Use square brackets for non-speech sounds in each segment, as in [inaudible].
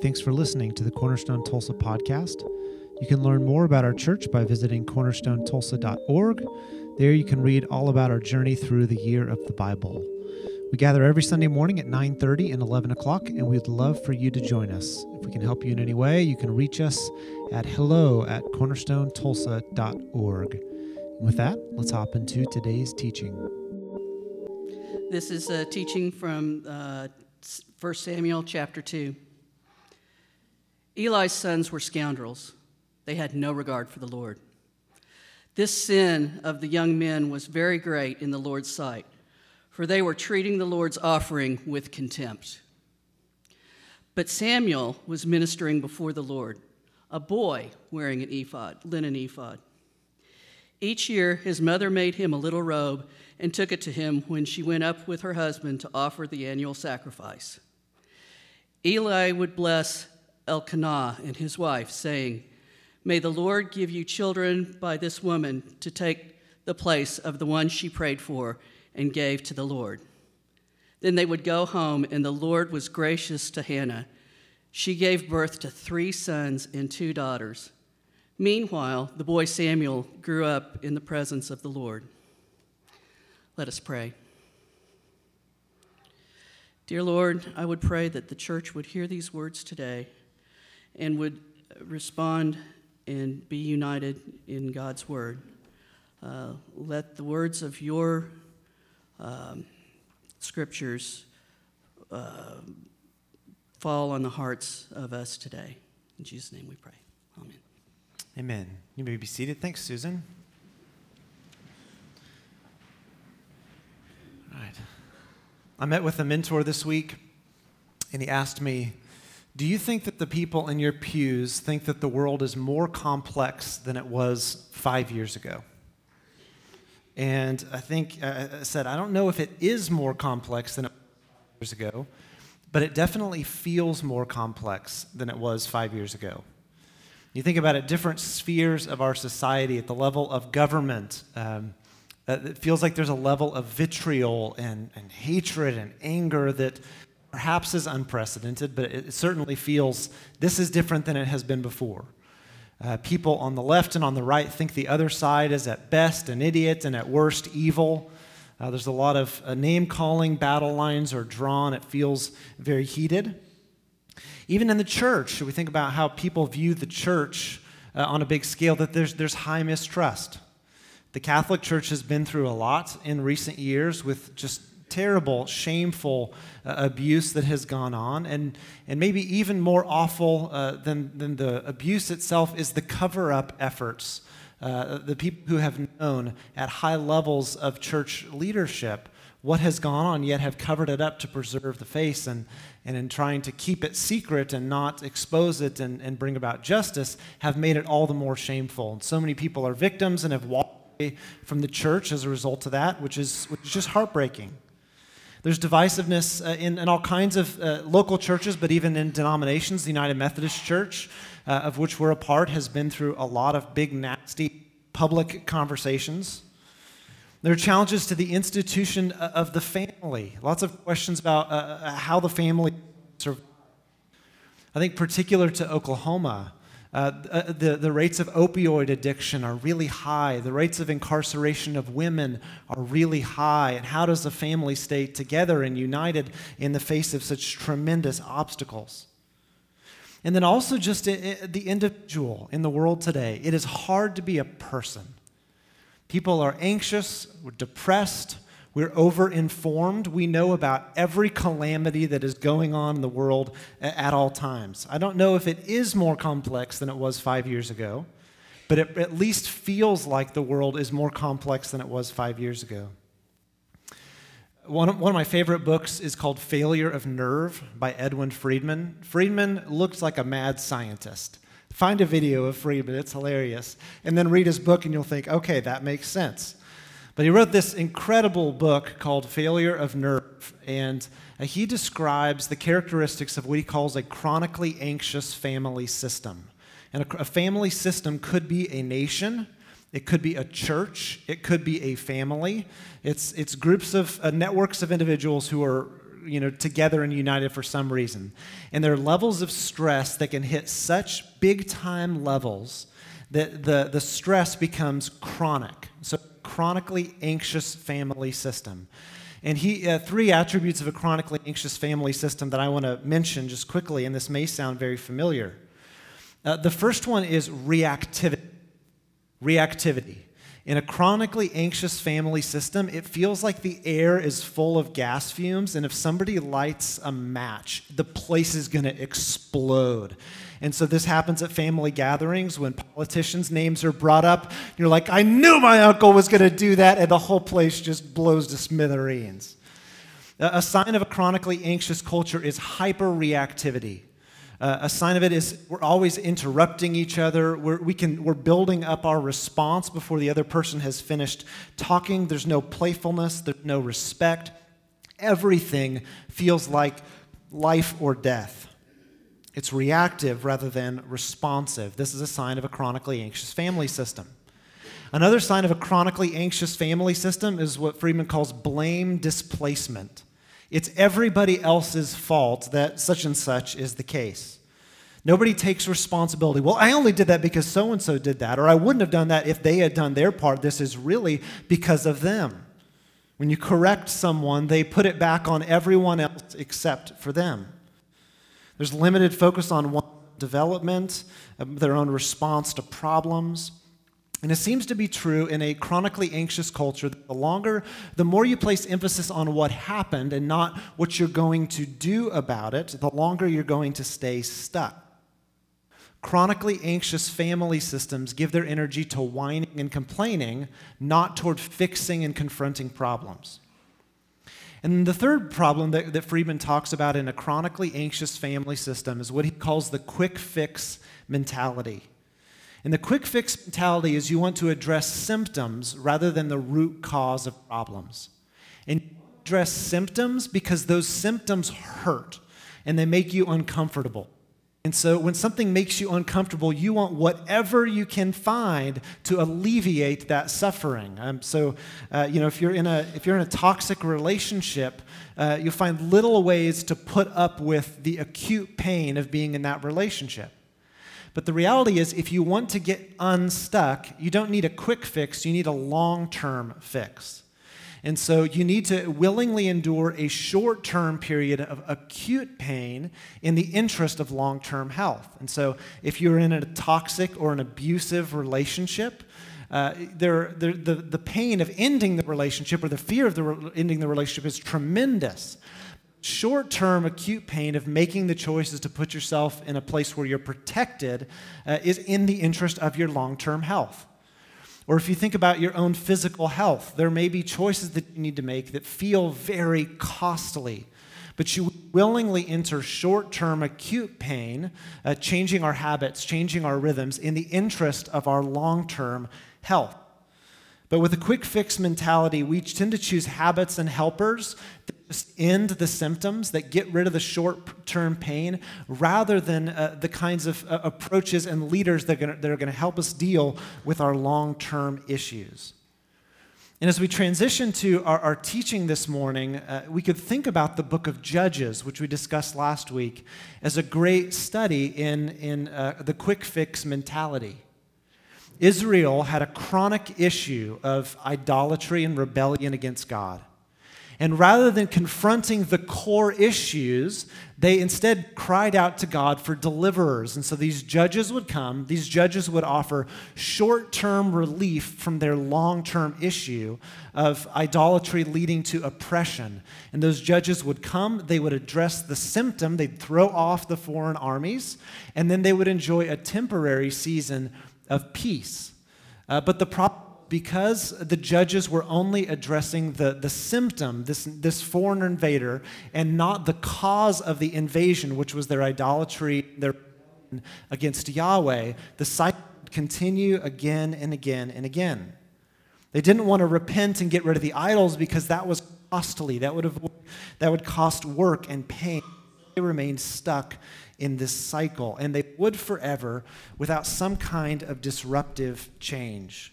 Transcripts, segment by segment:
Thanks for listening to the Cornerstone Tulsa podcast. You can learn more about our church by visiting cornerstonetulsa.org. There you can read all about our journey through the year of the Bible. We gather every Sunday morning at 9:30 and 11 o'clock, and we'd love for you to join us. If we can help you in any way, you can reach us at hello at cornerstonetulsa.org. And with that, let's hop into today's teaching. This is a teaching from uh, 1 Samuel chapter 2. Eli's sons were scoundrels. They had no regard for the Lord. This sin of the young men was very great in the Lord's sight, for they were treating the Lord's offering with contempt. But Samuel was ministering before the Lord, a boy wearing an ephod, linen ephod. Each year, his mother made him a little robe and took it to him when she went up with her husband to offer the annual sacrifice. Eli would bless Elkanah and his wife, saying, May the Lord give you children by this woman to take the place of the one she prayed for and gave to the Lord. Then they would go home, and the Lord was gracious to Hannah. She gave birth to three sons and two daughters. Meanwhile, the boy Samuel grew up in the presence of the Lord. Let us pray. Dear Lord, I would pray that the church would hear these words today and would respond and be united in God's word. Uh, let the words of your um, scriptures uh, fall on the hearts of us today. In Jesus' name we pray. Amen. Amen. You may be seated. Thanks, Susan. All right. I met with a mentor this week, and he asked me, Do you think that the people in your pews think that the world is more complex than it was five years ago? And I think uh, I said, I don't know if it is more complex than it was five years ago, but it definitely feels more complex than it was five years ago. You think about it, different spheres of our society, at the level of government, um, uh, it feels like there's a level of vitriol and, and hatred and anger that perhaps is unprecedented, but it certainly feels this is different than it has been before. Uh, people on the left and on the right think the other side is at best an idiot and at worst evil. Uh, there's a lot of uh, name calling, battle lines are drawn. It feels very heated. Even in the church, we think about how people view the church uh, on a big scale, that there's, there's high mistrust. The Catholic Church has been through a lot in recent years with just terrible, shameful uh, abuse that has gone on. And, and maybe even more awful uh, than, than the abuse itself is the cover up efforts. Uh, the people who have known at high levels of church leadership what has gone on, yet have covered it up to preserve the face. And, and in trying to keep it secret and not expose it and, and bring about justice, have made it all the more shameful. And so many people are victims and have walked away from the church as a result of that, which is, which is just heartbreaking. There's divisiveness uh, in, in, all kinds of uh, local churches, but even in denominations. The United Methodist Church, uh, of which we're a part, has been through a lot of big, nasty public conversations. There are challenges to the institution uh, of the family. Lots of questions about uh, uh, how the family survives. I think, particular to Oklahoma, uh, the, the rates of opioid addiction are really high. The rates of incarceration of women are really high. And how does the family stay together and united in the face of such tremendous obstacles? And then also, just the individual in the world today. It is hard to be a person. People are anxious, depressed, we're overinformed. We know about every calamity that is going on in the world at all times. I don't know if it is more complex than it was five years ago, but it at least feels like the world is more complex than it was five years ago. One of, one of my favorite books is called Failure of Nerve by Edwin Friedman. Friedman looks like a mad scientist. Find a video of Friedman, it's hilarious. And then read his book, and you'll think, okay, that makes sense. But he wrote this incredible book called Failure of Nerve, and uh, he describes the characteristics of what he calls a chronically anxious family system. And a, a family system could be a nation, it could be a church, it could be a family. It's, it's groups of uh, networks of individuals who are you know, together and united for some reason. And there are levels of stress that can hit such big time levels that the, the stress becomes chronic. So, chronically anxious family system. And he, uh, three attributes of a chronically anxious family system that I want to mention just quickly, and this may sound very familiar. Uh, the first one is reactivity. Reactivity. In a chronically anxious family system, it feels like the air is full of gas fumes, and if somebody lights a match, the place is going to explode. And so this happens at family gatherings when politicians' names are brought up. You're like, I knew my uncle was going to do that, and the whole place just blows to smithereens. A sign of a chronically anxious culture is hyperreactivity. Uh, a sign of it is we're always interrupting each other. We're, we can, we're building up our response before the other person has finished talking. There's no playfulness, there's no respect. Everything feels like life or death. It's reactive rather than responsive. This is a sign of a chronically anxious family system. Another sign of a chronically anxious family system is what Friedman calls blame displacement. It's everybody else's fault that such and such is the case. Nobody takes responsibility. Well, I only did that because so and so did that, or I wouldn't have done that if they had done their part. This is really because of them. When you correct someone, they put it back on everyone else except for them. There's limited focus on development, uh, their own response to problems. And it seems to be true in a chronically anxious culture that the longer, the more you place emphasis on what happened and not what you're going to do about it, the longer you're going to stay stuck. Chronically anxious family systems give their energy to whining and complaining, not toward fixing and confronting problems. And the third problem that, that Friedman talks about in a chronically anxious family system is what he calls the quick fix mentality. And the quick fix mentality is you want to address symptoms rather than the root cause of problems. And address symptoms because those symptoms hurt and they make you uncomfortable. And so when something makes you uncomfortable, you want whatever you can find to alleviate that suffering. Um, so, uh, you know, if you're in a if you're in a toxic relationship, uh, you'll find little ways to put up with the acute pain of being in that relationship. But the reality is, if you want to get unstuck, you don't need a quick fix, you need a long term fix. And so you need to willingly endure a short term period of acute pain in the interest of long term health. And so if you're in a toxic or an abusive relationship, uh, the, the pain of ending the relationship or the fear of the re- ending the relationship is tremendous short term acute pain of making the choices to put yourself in a place where you're protected uh, is in the interest of your long term health. Or if you think about your own physical health, there may be choices that you need to make that feel very costly. But you willingly enter short term acute pain, uh, changing our habits, changing our rhythms in the interest of our long term health. But with a quick fix mentality, we tend to choose habits and helpers that just end the symptoms, that get rid of the short term pain, rather than uh, the kinds of uh, approaches and leaders that are going to help us deal with our long term issues. And as we transition to our, our teaching this morning, uh, we could think about the book of Judges, which we discussed last week, as a great study in, in uh, the quick fix mentality. Israel had a chronic issue of idolatry and rebellion against God. And rather than confronting the core issues, they instead cried out to God for deliverers. And so these judges would come, these judges would offer short term relief from their long term issue of idolatry leading to oppression. And those judges would come, they would address the symptom, they'd throw off the foreign armies, and then they would enjoy a temporary season of peace. Uh, but the problem, because the judges were only addressing the, the symptom, this, this foreign invader, and not the cause of the invasion, which was their idolatry, their against Yahweh, the cycle would continue again and again and again. They didn't want to repent and get rid of the idols because that was costly. That would, have, that would cost work and pain. They remained stuck in this cycle, and they would forever without some kind of disruptive change.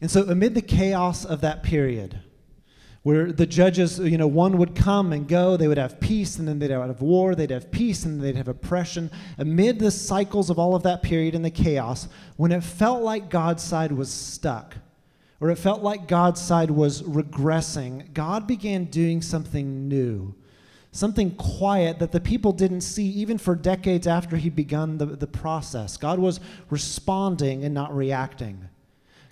And so, amid the chaos of that period, where the judges, you know, one would come and go, they would have peace, and then they'd have war, they'd have peace, and they'd have oppression. Amid the cycles of all of that period and the chaos, when it felt like God's side was stuck, or it felt like God's side was regressing, God began doing something new, something quiet that the people didn't see even for decades after he'd begun the, the process. God was responding and not reacting.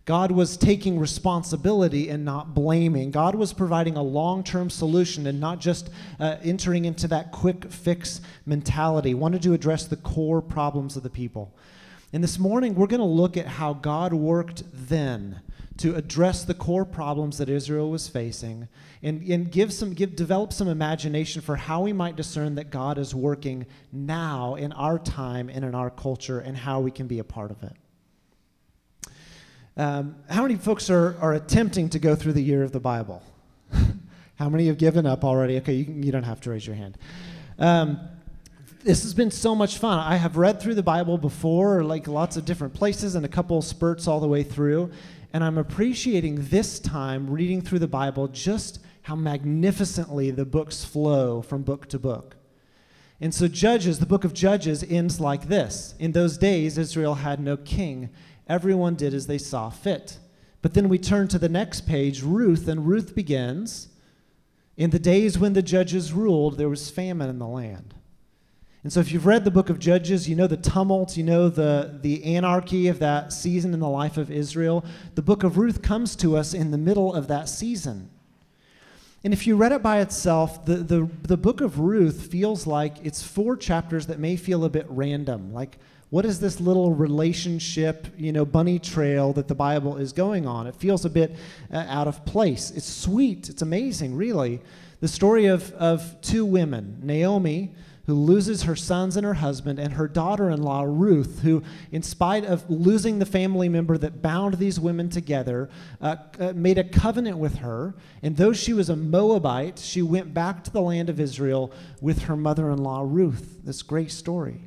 God was taking responsibility and not blaming. God was providing a long term solution and not just uh, entering into that quick fix mentality. Wanted to address the core problems of the people. And this morning, we're going to look at how God worked then to address the core problems that Israel was facing and, and give some, give, develop some imagination for how we might discern that God is working now in our time and in our culture and how we can be a part of it. Um, how many folks are, are attempting to go through the year of the Bible? [laughs] how many have given up already? Okay, you, you don't have to raise your hand. Um, this has been so much fun. I have read through the Bible before, like lots of different places, and a couple spurts all the way through. And I'm appreciating this time reading through the Bible just how magnificently the books flow from book to book. And so, Judges, the book of Judges ends like this In those days, Israel had no king, Everyone did as they saw fit. But then we turn to the next page, Ruth, and Ruth begins In the days when the judges ruled, there was famine in the land. And so, if you've read the book of Judges, you know the tumult, you know the, the anarchy of that season in the life of Israel. The book of Ruth comes to us in the middle of that season. And if you read it by itself, the, the, the book of Ruth feels like it's four chapters that may feel a bit random. Like, what is this little relationship, you know, bunny trail that the Bible is going on? It feels a bit uh, out of place. It's sweet, it's amazing, really. The story of, of two women, Naomi, who loses her sons and her husband, and her daughter in law, Ruth, who, in spite of losing the family member that bound these women together, uh, uh, made a covenant with her. And though she was a Moabite, she went back to the land of Israel with her mother in law, Ruth. This great story.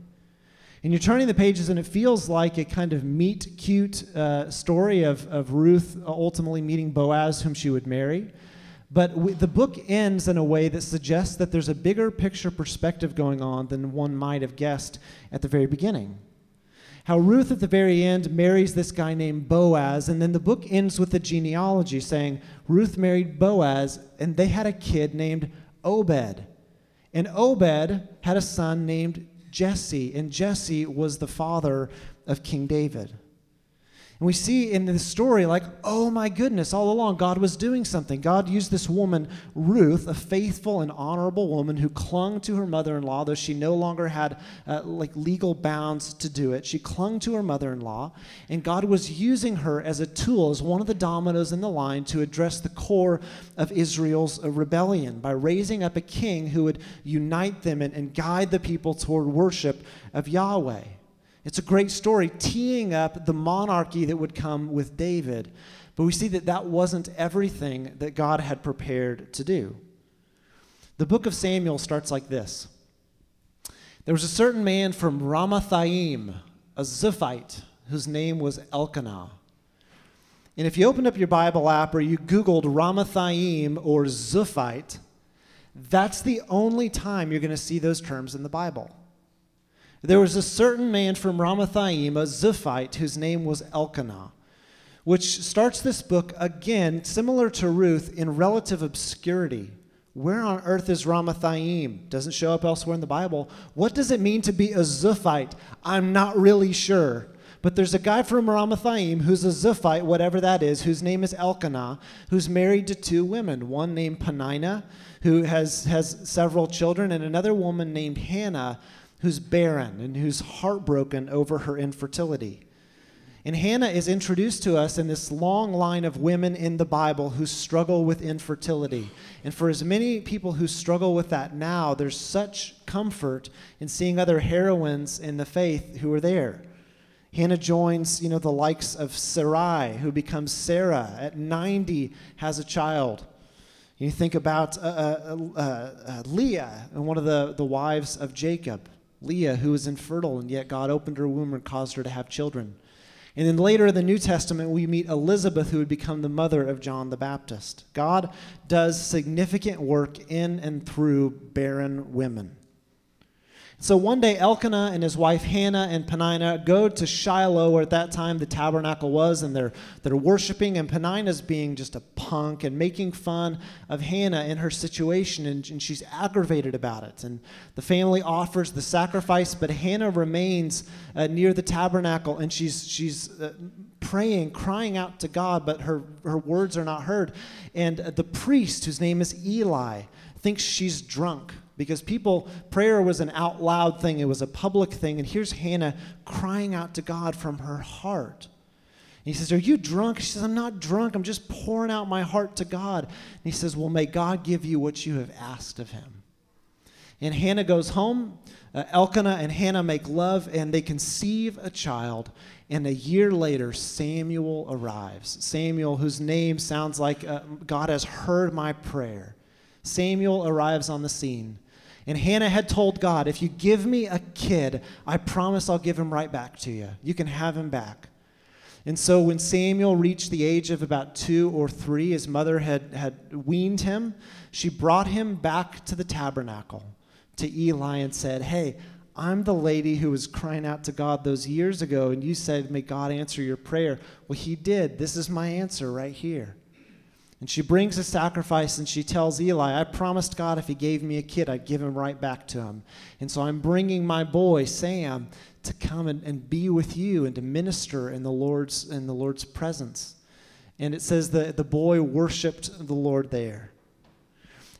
And you're turning the pages, and it feels like a kind of meet cute uh, story of, of Ruth ultimately meeting Boaz, whom she would marry. But we, the book ends in a way that suggests that there's a bigger picture perspective going on than one might have guessed at the very beginning. How Ruth at the very end marries this guy named Boaz, and then the book ends with the genealogy saying Ruth married Boaz, and they had a kid named Obed. And Obed had a son named Jesse, and Jesse was the father of King David. And we see in this story, like, oh my goodness, all along God was doing something. God used this woman, Ruth, a faithful and honorable woman who clung to her mother in law, though she no longer had uh, like legal bounds to do it. She clung to her mother in law, and God was using her as a tool, as one of the dominoes in the line to address the core of Israel's uh, rebellion by raising up a king who would unite them and, and guide the people toward worship of Yahweh. It's a great story, teeing up the monarchy that would come with David. But we see that that wasn't everything that God had prepared to do. The book of Samuel starts like this There was a certain man from Ramathaim, a Zuphite, whose name was Elkanah. And if you open up your Bible app or you Googled Ramathaim or Zuphite, that's the only time you're going to see those terms in the Bible. There was a certain man from Ramathaim, a Ziphite, whose name was Elkanah, which starts this book again, similar to Ruth, in relative obscurity. Where on earth is Ramathaim? Doesn't show up elsewhere in the Bible. What does it mean to be a Ziphite? I'm not really sure. But there's a guy from Ramathaim who's a Ziphite, whatever that is, whose name is Elkanah, who's married to two women, one named Peninnah, who has, has several children, and another woman named Hannah, who's barren and who's heartbroken over her infertility. And Hannah is introduced to us in this long line of women in the Bible who struggle with infertility. And for as many people who struggle with that now, there's such comfort in seeing other heroines in the faith who are there. Hannah joins, you know, the likes of Sarai, who becomes Sarah at 90, has a child. You think about uh, uh, uh, uh Leah, one of the, the wives of Jacob. Leah, who was infertile, and yet God opened her womb and caused her to have children. And then later in the New Testament, we meet Elizabeth, who would become the mother of John the Baptist. God does significant work in and through barren women. So one day, Elkanah and his wife Hannah and Peninnah go to Shiloh, where at that time the tabernacle was, and they're, they're worshiping. And Peninnah's being just a punk and making fun of Hannah in her situation, and, and she's aggravated about it. And the family offers the sacrifice, but Hannah remains uh, near the tabernacle, and she's, she's uh, praying, crying out to God, but her, her words are not heard. And uh, the priest, whose name is Eli, thinks she's drunk because people, prayer was an out loud thing, it was a public thing. And here's Hannah crying out to God from her heart. And he says, Are you drunk? She says, I'm not drunk. I'm just pouring out my heart to God. And he says, Well, may God give you what you have asked of him. And Hannah goes home. Uh, Elkanah and Hannah make love, and they conceive a child. And a year later, Samuel arrives. Samuel, whose name sounds like uh, God has heard my prayer. Samuel arrives on the scene. And Hannah had told God, If you give me a kid, I promise I'll give him right back to you. You can have him back. And so when Samuel reached the age of about two or three, his mother had, had weaned him. She brought him back to the tabernacle to Eli and said, Hey, I'm the lady who was crying out to God those years ago, and you said, May God answer your prayer. Well, he did. This is my answer right here. And she brings a sacrifice and she tells Eli, I promised God if he gave me a kid, I'd give him right back to him. And so I'm bringing my boy, Sam, to come and, and be with you and to minister in the Lord's, in the Lord's presence. And it says that the boy worshiped the Lord there.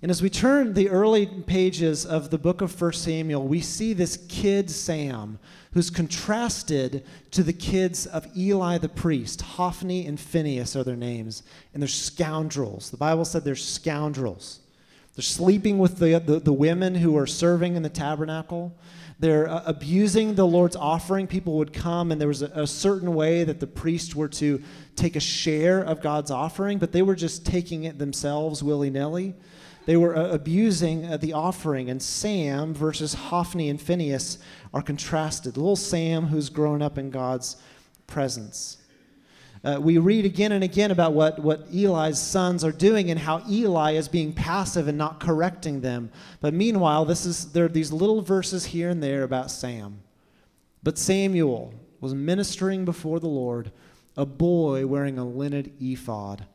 And as we turn the early pages of the book of 1 Samuel, we see this kid Sam who's contrasted to the kids of Eli the priest. Hophni and Phinehas are their names, and they're scoundrels. The Bible said they're scoundrels. They're sleeping with the, the, the women who are serving in the tabernacle. They're uh, abusing the Lord's offering. People would come, and there was a, a certain way that the priests were to take a share of God's offering, but they were just taking it themselves willy nilly. They were uh, abusing uh, the offering, and Sam versus Hophni and Phinehas are contrasted. Little Sam, who's grown up in God's presence. Uh, we read again and again about what, what Eli's sons are doing and how Eli is being passive and not correcting them. But meanwhile, this is, there are these little verses here and there about Sam. But Samuel was ministering before the Lord, a boy wearing a linen ephod.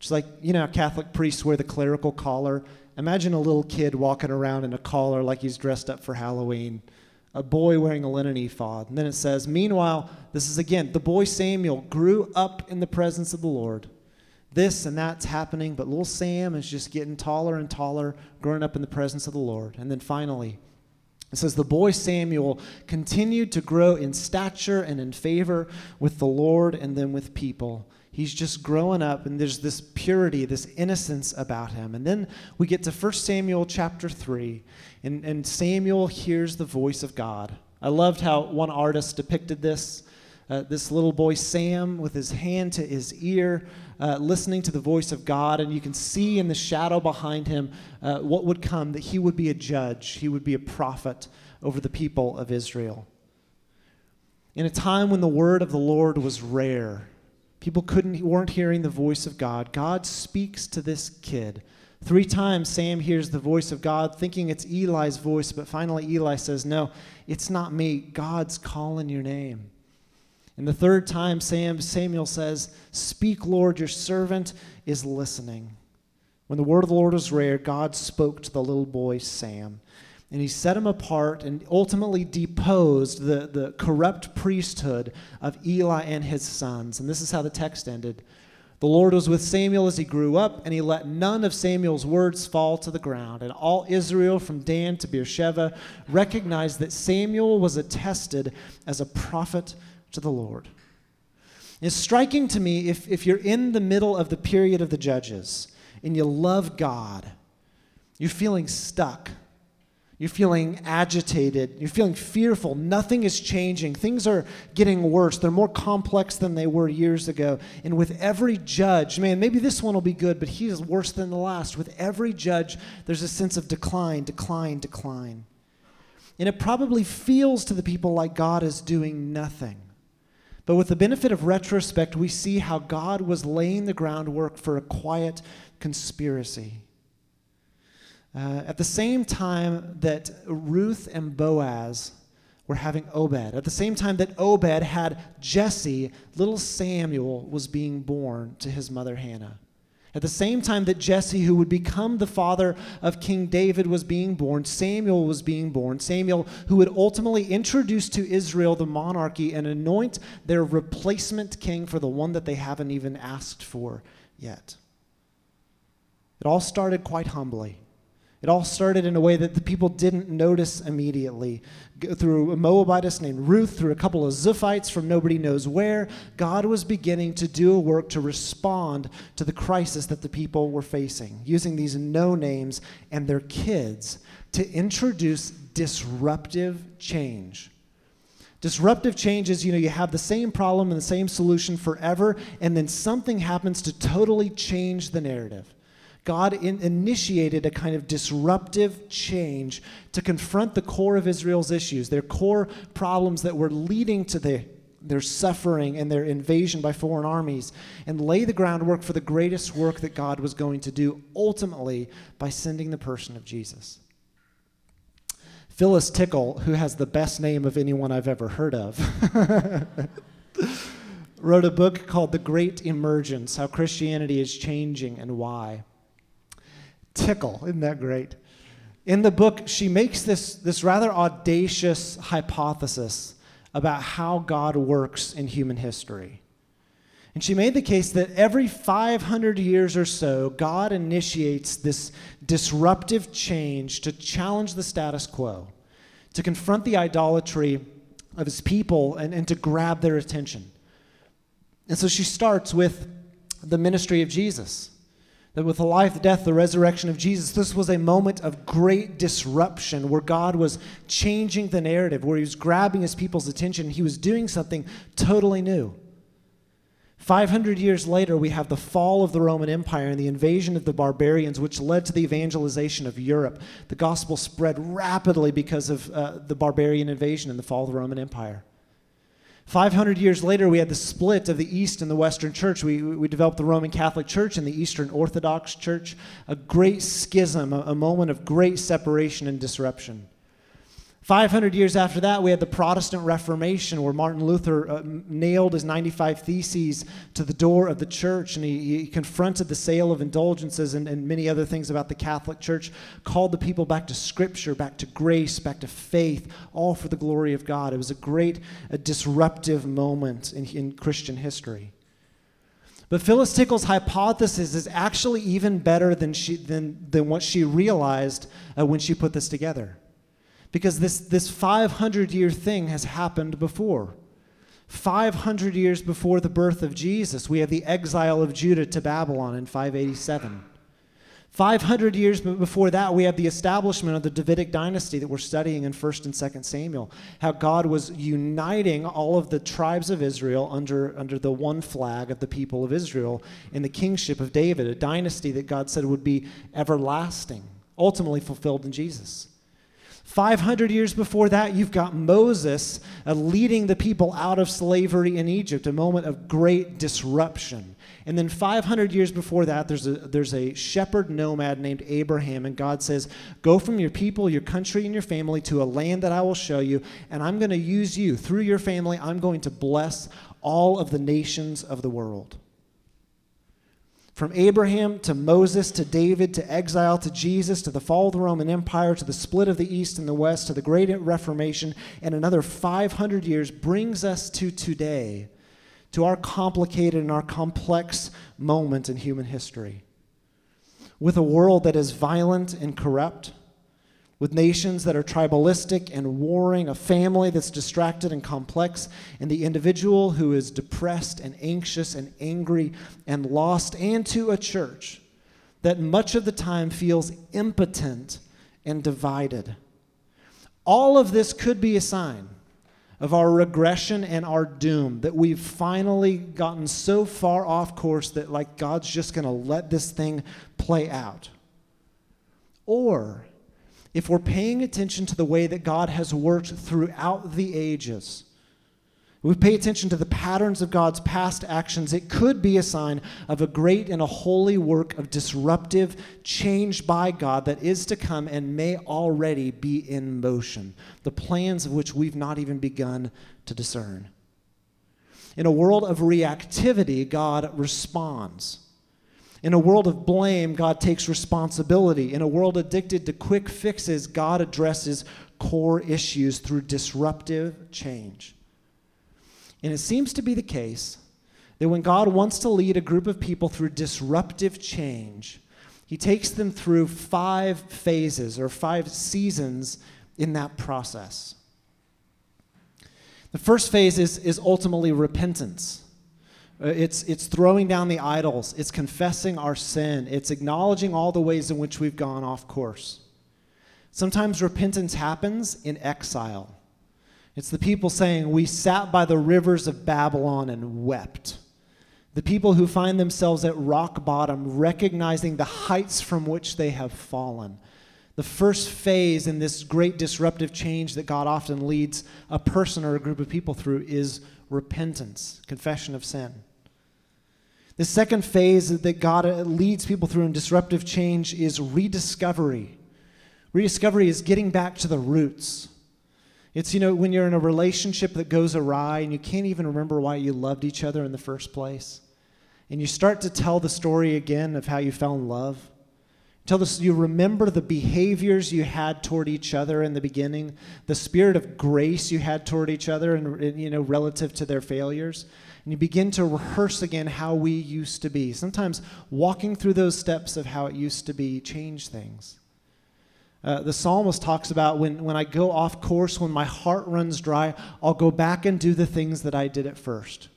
Just like, you know, Catholic priests wear the clerical collar. Imagine a little kid walking around in a collar like he's dressed up for Halloween a boy wearing a linen ephod. And then it says, Meanwhile, this is again, the boy Samuel grew up in the presence of the Lord. This and that's happening, but little Sam is just getting taller and taller, growing up in the presence of the Lord. And then finally, it says, The boy Samuel continued to grow in stature and in favor with the Lord and then with people. He's just growing up, and there's this purity, this innocence about him. And then we get to 1 Samuel chapter 3, and, and Samuel hears the voice of God. I loved how one artist depicted this. Uh, this little boy, Sam, with his hand to his ear, uh, listening to the voice of God, and you can see in the shadow behind him uh, what would come that he would be a judge, he would be a prophet over the people of Israel. In a time when the word of the Lord was rare, people couldn't, weren't hearing the voice of God, God speaks to this kid Three times Sam hears the voice of God, thinking it's Eli's voice, but finally Eli says, No, it's not me. God's calling your name. And the third time Sam, Samuel says, Speak, Lord, your servant is listening. When the word of the Lord was rare, God spoke to the little boy Sam. And he set him apart and ultimately deposed the, the corrupt priesthood of Eli and his sons. And this is how the text ended. The Lord was with Samuel as he grew up, and he let none of Samuel's words fall to the ground. And all Israel, from Dan to Beersheba, recognized that Samuel was attested as a prophet to the Lord. It's striking to me if, if you're in the middle of the period of the judges and you love God, you're feeling stuck you're feeling agitated. You're feeling fearful. Nothing is changing. Things are getting worse. They're more complex than they were years ago. And with every judge, man, maybe this one will be good, but he's worse than the last. With every judge, there's a sense of decline, decline, decline. And it probably feels to the people like God is doing nothing. But with the benefit of retrospect, we see how God was laying the groundwork for a quiet conspiracy. Uh, at the same time that Ruth and Boaz were having Obed, at the same time that Obed had Jesse, little Samuel was being born to his mother Hannah. At the same time that Jesse, who would become the father of King David, was being born, Samuel was being born. Samuel, who would ultimately introduce to Israel the monarchy and anoint their replacement king for the one that they haven't even asked for yet. It all started quite humbly. It all started in a way that the people didn't notice immediately. Through a Moabitess named Ruth, through a couple of Ziphites from nobody knows where, God was beginning to do a work to respond to the crisis that the people were facing, using these no names and their kids to introduce disruptive change. Disruptive change is, you know, you have the same problem and the same solution forever, and then something happens to totally change the narrative. God in, initiated a kind of disruptive change to confront the core of Israel's issues, their core problems that were leading to the, their suffering and their invasion by foreign armies, and lay the groundwork for the greatest work that God was going to do, ultimately by sending the person of Jesus. Phyllis Tickle, who has the best name of anyone I've ever heard of, [laughs] wrote a book called The Great Emergence How Christianity is Changing and Why tickle. Isn't that great? In the book, she makes this, this rather audacious hypothesis about how God works in human history. And she made the case that every 500 years or so, God initiates this disruptive change to challenge the status quo, to confront the idolatry of his people, and, and to grab their attention. And so she starts with the ministry of Jesus. That with the life, death, the resurrection of Jesus, this was a moment of great disruption where God was changing the narrative, where He was grabbing His people's attention. He was doing something totally new. 500 years later, we have the fall of the Roman Empire and the invasion of the barbarians, which led to the evangelization of Europe. The gospel spread rapidly because of uh, the barbarian invasion and the fall of the Roman Empire. 500 years later, we had the split of the East and the Western Church. We, we developed the Roman Catholic Church and the Eastern Orthodox Church, a great schism, a, a moment of great separation and disruption. 500 years after that, we had the Protestant Reformation, where Martin Luther uh, nailed his 95 Theses to the door of the church, and he, he confronted the sale of indulgences and, and, many other things about the Catholic Church, called the people back to Scripture, back to grace, back to faith, all for the glory of God. It was a great, a disruptive moment in, in Christian history. But Phyllis Tickle's hypothesis is actually even better than, she, than, than what she realized uh, when she put this together. Because this, this 500 year thing has happened before. 500 years before the birth of Jesus, we have the exile of Judah to Babylon in 587. 500 years before that, we have the establishment of the Davidic dynasty that we're studying in 1st and 2nd Samuel. How God was uniting all of the tribes of Israel under, under the one flag of the people of Israel in the kingship of David, a dynasty that God said would be everlasting, ultimately fulfilled in Jesus. 500 years before that, you've got Moses uh, leading the people out of slavery in Egypt, a moment of great disruption. And then 500 years before that, there's a, there's a shepherd nomad named Abraham, and God says, Go from your people, your country, and your family to a land that I will show you, and I'm going to use you. Through your family, I'm going to bless all of the nations of the world. From Abraham to Moses to David to exile to Jesus to the fall of the Roman Empire to the split of the East and the West to the Great Reformation and another 500 years brings us to today, to our complicated and our complex moment in human history. With a world that is violent and corrupt, with nations that are tribalistic and warring, a family that's distracted and complex, and the individual who is depressed and anxious and angry and lost, and to a church that much of the time feels impotent and divided. All of this could be a sign of our regression and our doom, that we've finally gotten so far off course that, like, God's just going to let this thing play out. Or if we're paying attention to the way that God has worked throughout the ages, we pay attention to the patterns of God's past actions, it could be a sign of a great and a holy work of disruptive change by God that is to come and may already be in motion, the plans of which we've not even begun to discern. In a world of reactivity, God responds. In a world of blame, God takes responsibility. In a world addicted to quick fixes, God addresses core issues through disruptive change. And it seems to be the case that when God wants to lead a group of people through disruptive change, he takes them through five phases or five seasons in that process. The first phase is, is ultimately repentance. Uh, it's, it's throwing down the idols. It's confessing our sin. It's acknowledging all the ways in which we've gone off course. Sometimes repentance happens in exile. It's the people saying, We sat by the rivers of Babylon and wept. The people who find themselves at rock bottom, recognizing the heights from which they have fallen. The first phase in this great disruptive change that God often leads a person or a group of people through is repentance, confession of sin. The second phase that God uh, leads people through in disruptive change is rediscovery. Rediscovery is getting back to the roots. It's, you know, when you're in a relationship that goes awry and you can't even remember why you loved each other in the first place. And you start to tell the story again of how you fell in love. Tell this, you remember the behaviors you had toward each other in the beginning, the spirit of grace you had toward each other, and you know, relative to their failures. And you begin to rehearse again how we used to be. Sometimes walking through those steps of how it used to be change things. Uh, the psalmist talks about when, when I go off course, when my heart runs dry, I'll go back and do the things that I did at first.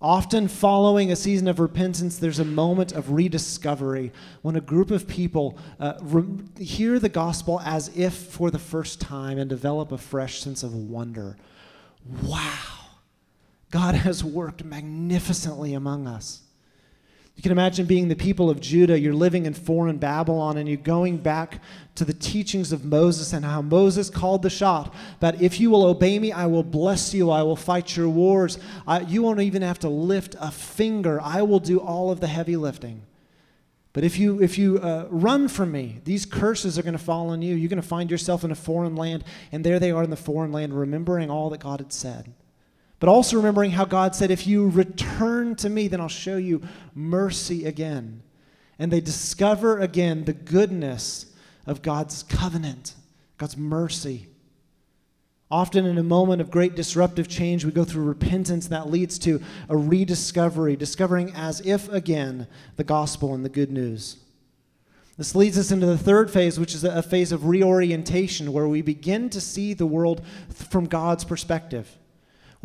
Often, following a season of repentance, there's a moment of rediscovery when a group of people uh, re- hear the gospel as if for the first time and develop a fresh sense of wonder. Wow, God [laughs] has worked magnificently among us. You can imagine being the people of Judah. You're living in foreign Babylon and you're going back to the teachings of Moses and how Moses called the shot that if you will obey me, I will bless you. I will fight your wars. I, you won't even have to lift a finger. I will do all of the heavy lifting. But if you, if you uh, run from me, these curses are going to fall on you. You're going to find yourself in a foreign land, and there they are in the foreign land, remembering all that God had said. But also remembering how God said, If you return to me, then I'll show you mercy again. And they discover again the goodness of God's covenant, God's mercy. Often, in a moment of great disruptive change, we go through repentance that leads to a rediscovery, discovering as if again the gospel and the good news. This leads us into the third phase, which is a phase of reorientation, where we begin to see the world from God's perspective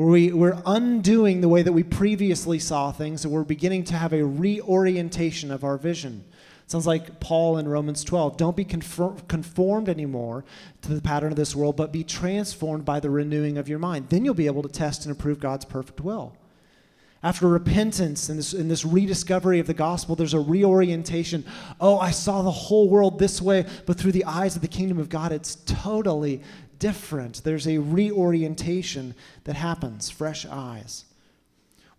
where we, we're undoing the way that we previously saw things and we're beginning to have a reorientation of our vision. Sounds like Paul in Romans 12. Don't be conformed anymore to the pattern of this world, but be transformed by the renewing of your mind. Then you'll be able to test and approve God's perfect will. After repentance and this, and this rediscovery of the gospel, there's a reorientation. Oh, I saw the whole world this way, but through the eyes of the kingdom of God, it's totally different. There's a reorientation that happens, fresh eyes.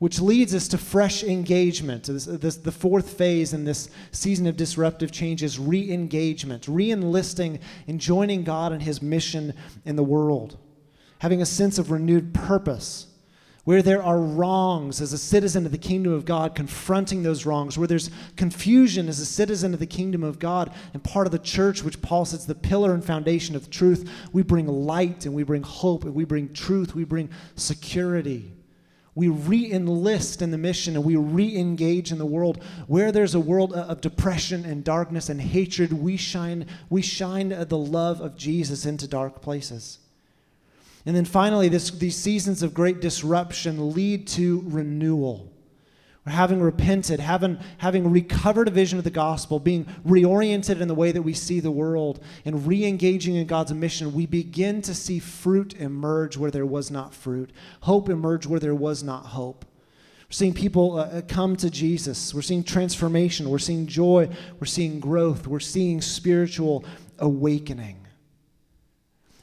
Which leads us to fresh engagement. This, this, the fourth phase in this season of disruptive change is re engagement, re enlisting and joining God in His mission in the world, having a sense of renewed purpose where there are wrongs as a citizen of the kingdom of God, confronting those wrongs, where there's confusion as a citizen of the kingdom of God and part of the church, which Paul says the pillar and foundation of truth, we bring light and we bring hope and we bring truth, we bring security. We re enlist in the mission and we re engage in the world. Where there's a world of depression and darkness and hatred, we shine, we shine uh, the love of Jesus into dark places. And then finally, this, these seasons of great disruption lead to renewal. Having repented, having, having recovered a vision of the gospel, being reoriented in the way that we see the world, and re engaging in God's mission, we begin to see fruit emerge where there was not fruit, hope emerge where there was not hope. We're seeing people uh, uh come to Jesus. We're seeing transformation. We're seeing joy. We're seeing growth. We're seeing spiritual awakening.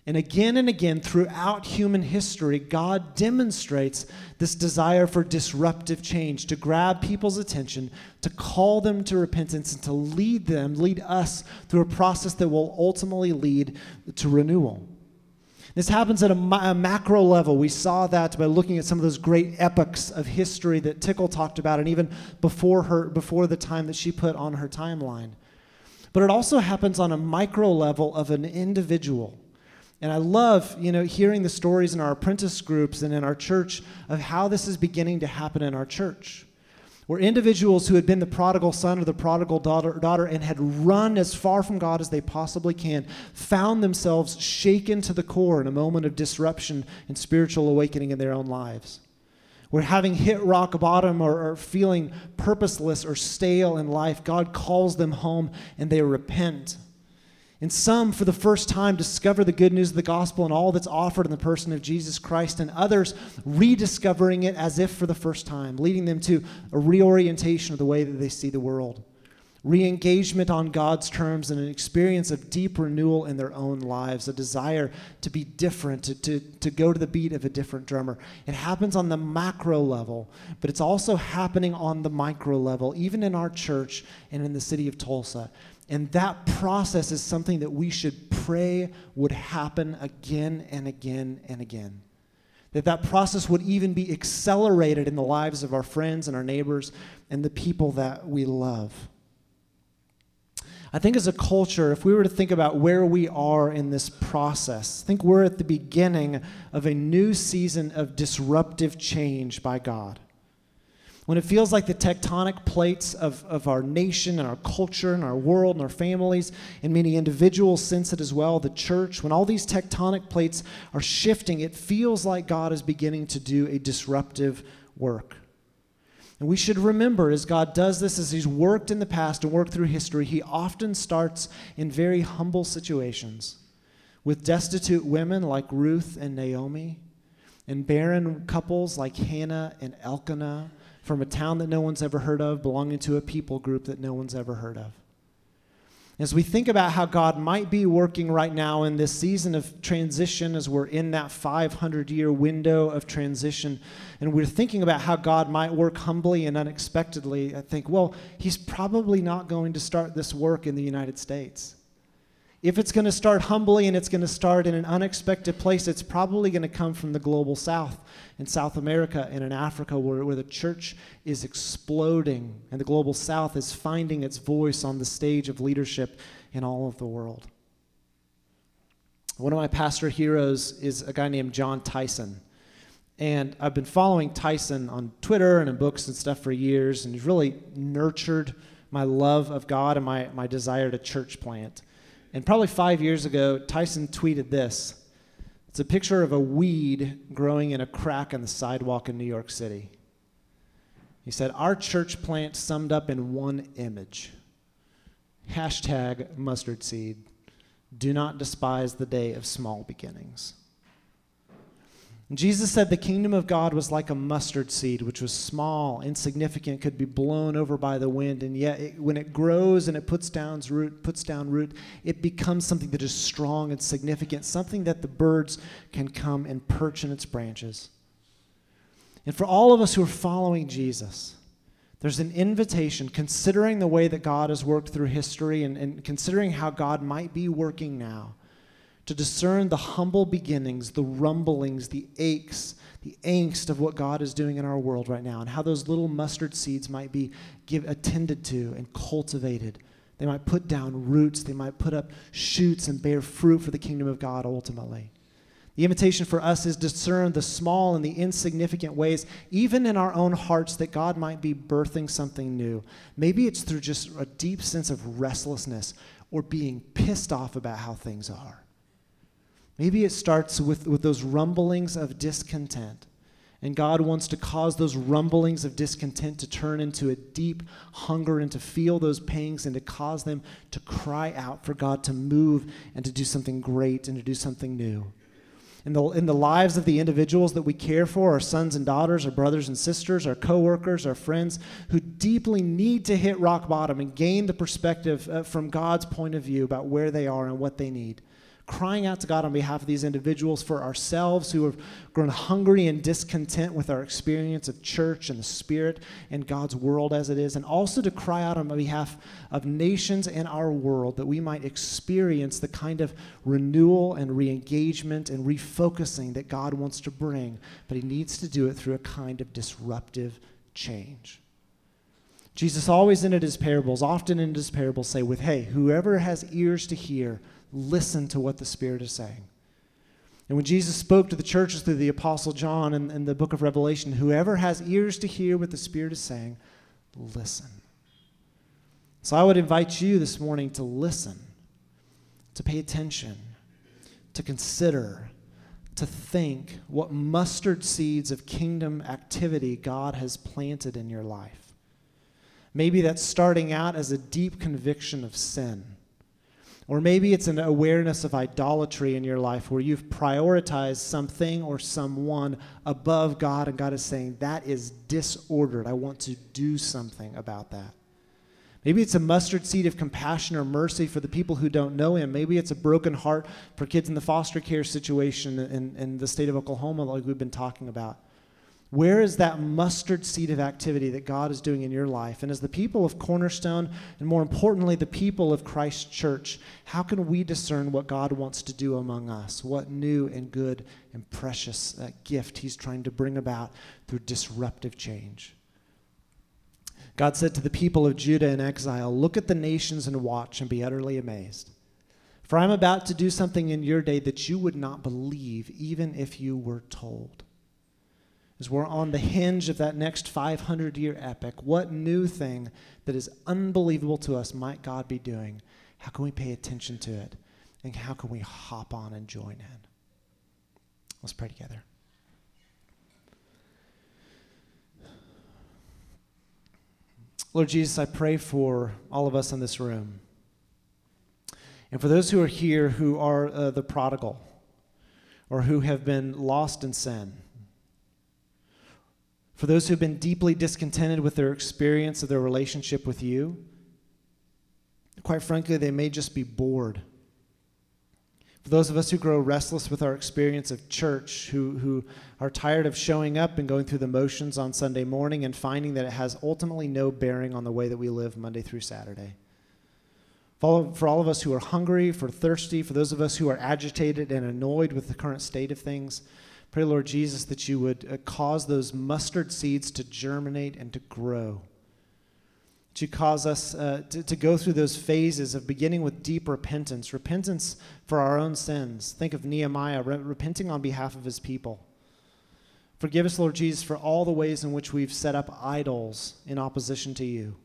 And again and again throughout human history, God demonstrates this desire for disruptive change, to grab people's attention, to call them to repentance, and to lead them, lead us through a process that will ultimately lead to renewal. This happens at a, a, macro level. We saw that by looking at some of those great epochs of history that Tickle talked about, and even before her, before the time that she put on her timeline. But it also happens on a micro level of an individual. And I love, you know, hearing the stories in our apprentice groups and in our church of how this is beginning to happen in our church. Where individuals who had been the prodigal son or the prodigal daughter, daughter and had run as far from God as they possibly can found themselves shaken to the core in a moment of disruption and spiritual awakening in their own lives. Where having hit rock bottom or, or feeling purposeless or stale in life, God calls them home and they repent and some, for the first time, discover the good news of the gospel and all that's offered in the person of Jesus Christ, and others rediscovering it as if for the first time, leading them to a reorientation of the way that they see the world, re engagement on God's terms, and an experience of deep renewal in their own lives, a desire to be different, to, to, to go to the beat of a different drummer. It happens on the macro level, but it's also happening on the micro level, even in our church and in the city of Tulsa. And that process is something that we should pray would happen again and again and again. That that process would even be accelerated in the lives of our friends and our neighbors and the people that we love. I think as a culture, if we were to think about where we are in this process, I think we're at the beginning of a new season of disruptive change by God when it feels like the tectonic plates of, of our nation and our culture and our world and our families, and many individuals sense it as well, the church, when all these tectonic plates are shifting, it feels like God is beginning to do a disruptive work. And we should remember as God does this, as He's worked in the past and worked through history, He often starts in very humble situations with destitute women like Ruth and Naomi, and barren couples like Hannah and Elkanah from a town that no one's ever heard of, belonging to a people group that no one's ever heard of. As we think about how God might be working right now in this season of transition, as we're in that 500 year window of transition, and we're thinking about how God might work humbly and unexpectedly, I think, well, He's probably not going to start this work in the United States. If it's going to start humbly and it's going to start in an unexpected place, it's probably going to come from the global south in South America and in Africa, where, where the church is exploding and the global south is finding its voice on the stage of leadership in all of the world. One of my pastor heroes is a guy named Jon Tyson. And I've been following Tyson on Twitter and in books and stuff for years, and he's really nurtured my love of God and my, my desire to church plant. And probably five years ago, Tyson tweeted this. It's a picture of a weed growing in a crack in the sidewalk in New York City. He said, Our church plant summed up in one image. Hashtag mustard seed. Do not despise the day of small beginnings. Jesus said the kingdom of God was like a mustard seed, which was small, insignificant, could be blown over by the wind, and yet it, when it grows and it puts down root, puts down root, it becomes something that is strong and significant, something that the birds can come and perch in its branches. And for all of us who are following Jesus, there's an invitation, considering the way that God has worked through history and, and considering how God might be working now to discern the humble beginnings, the rumblings, the aches, the angst of what God is doing in our world right now, and how those little mustard seeds might be give, attended to and cultivated. They might put down roots, they might put up shoots and bear fruit for the kingdom of God ultimately. The invitation for us is discern the small and the insignificant ways, even in our own hearts, that God might be birthing something new. Maybe it's through just a deep sense of restlessness or being pissed off about how things are. Maybe it starts with, with those rumblings of discontent. And God wants to cause those rumblings of discontent to turn into a deep hunger and to feel those pangs and to cause them to cry out for God to move and to do something great and to do something new. In the, in the lives of the individuals that we care for, our sons and daughters, our brothers and sisters, our coworkers, our friends, who deeply need to hit rock bottom and gain the perspective uh, from God's point of view about where they are and what they need crying out to God on behalf of these individuals, for ourselves who have grown hungry and discontent with our experience of church and the Spirit and God's world as it is, and also to cry out on behalf of nations and our world that we might experience the kind of renewal and re engagement and refocusing that God wants to bring, but He needs to do it through a kind of disruptive change. Jesus always ended his parables, often ended his parables, say with, hey, whoever has ears to hear, listen to what the Spirit is saying. And when Jesus spoke to the churches through the Apostle John in, in the book of Revelation, whoever has ears to hear what the Spirit is saying, listen. So I would invite you this morning to listen, to pay attention, to consider, to think what mustard seeds of kingdom activity God has planted in your life. Maybe that's starting out as a deep conviction of sin or maybe it's an awareness of idolatry in your life where you've prioritized something or someone above God, and God is saying, That is disordered. I want to do something about that. Maybe it's a mustard seed of compassion or mercy for the people who don't know Him. Maybe it's a broken heart for kids in the foster care situation in, in the state of Oklahoma, like we've been talking about. Where is that mustard seed of activity that God is doing in your life? And as the people of Cornerstone, and more importantly, the people of Christ Church, how can we discern what God wants to do among us? What new and good and precious uh, gift He's trying to bring about through disruptive change? God said to the people of Judah in exile, Look at the nations and watch and be utterly amazed. For I'm about to do something in your day that you would not believe, even if you were told as we're on the hinge of that next 500 year epic, what new thing that is unbelievable to us might God be doing? How can we pay attention to it? And how can we hop on and join in? Let's pray together. Lord Jesus, I pray for all of us in this room. And for those who are here who are uh, the prodigal or who have been lost in sin for those who've been deeply discontented with their experience of their relationship with you, quite frankly, they may just be bored. For those of us who grow restless with our experience of church, who, who are tired of showing up and going through the motions on Sunday morning and finding that it has ultimately no bearing on the way that we live Monday through Saturday. For all of us who are hungry, for thirsty, for those of us who are agitated and annoyed with the current state of things, Pray, Lord Jesus, that you would uh, cause those mustard seeds to germinate and to grow. You cause us uh, to, to go through those phases of beginning with deep repentance, repentance for our own sins. Think of Nehemiah re- repenting on behalf of his people. Forgive us, Lord Jesus, for all the ways in which we've set up idols in opposition to you.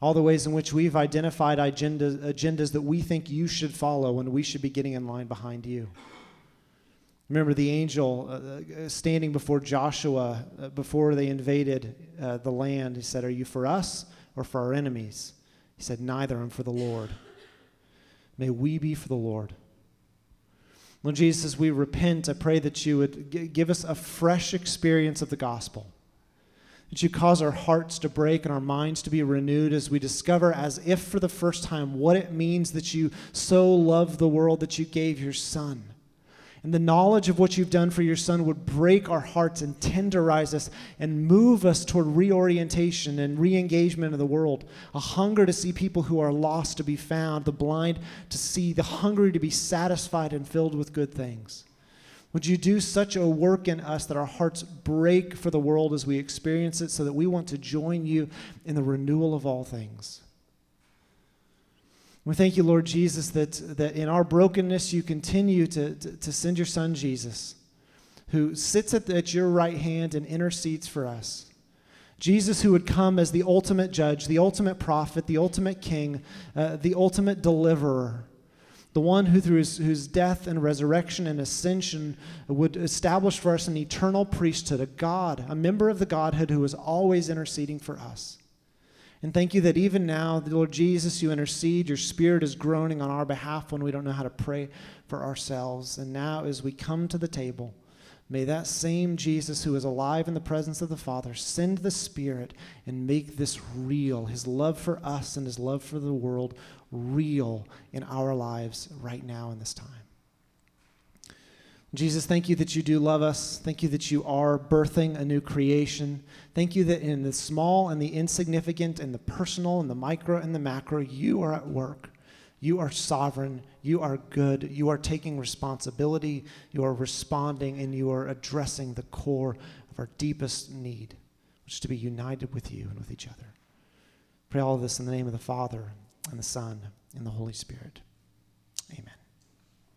All the ways in which we've identified agendas, agendas that we think you should follow and we should be getting in line behind you. Remember the angel uh, uh, standing before Joshua uh, before they invaded uh, the land. He said, Are you for us or for our enemies? He said, Neither. I'm for the Lord. May we be for the Lord. Lord Jesus, we repent, I pray that you would g- give us a fresh experience of the gospel. That you cause our hearts to break and our minds to be renewed as we discover, as if for the first time, what it means that you so love the world that you gave your Son and the knowledge of what you've done for your son would break our hearts and tenderize us and move us toward reorientation and re engagement of the world. A hunger to see people who are lost to be found, the blind to see, the hungry to be satisfied and filled with good things. Would you do such a work in us that our hearts break for the world as we experience it so that we want to join you in the renewal of all things? We thank you, Lord Jesus, that, that in our brokenness you continue to, to, to send your son Jesus, who sits at, at your right hand and intercedes for us. Jesus, who would come as the ultimate judge, the ultimate prophet, the ultimate king, uh, the ultimate deliverer, the one who, through his, whose death and resurrection and ascension, would establish for us an eternal priesthood, a God, a member of the Godhead who is always interceding for us. And thank you that even now, Lord Jesus, you intercede. Your spirit is groaning on our behalf when we don't know how to pray for ourselves. And now, as we come to the table, may that same Jesus who is alive in the presence of the Father send the Spirit and make this real, his love for us and his love for the world real in our lives right now in this time. Jesus, thank you that you do love us. Thank you that you are birthing a new creation. Thank you that in the small and the insignificant and the personal and the micro and the macro, you are at work. You are sovereign. You are good. You are taking responsibility. You are responding and you are addressing the core of our deepest need, which is to be united with you and with each other. Pray all this in the name of the Father and the Son and the Holy Spirit.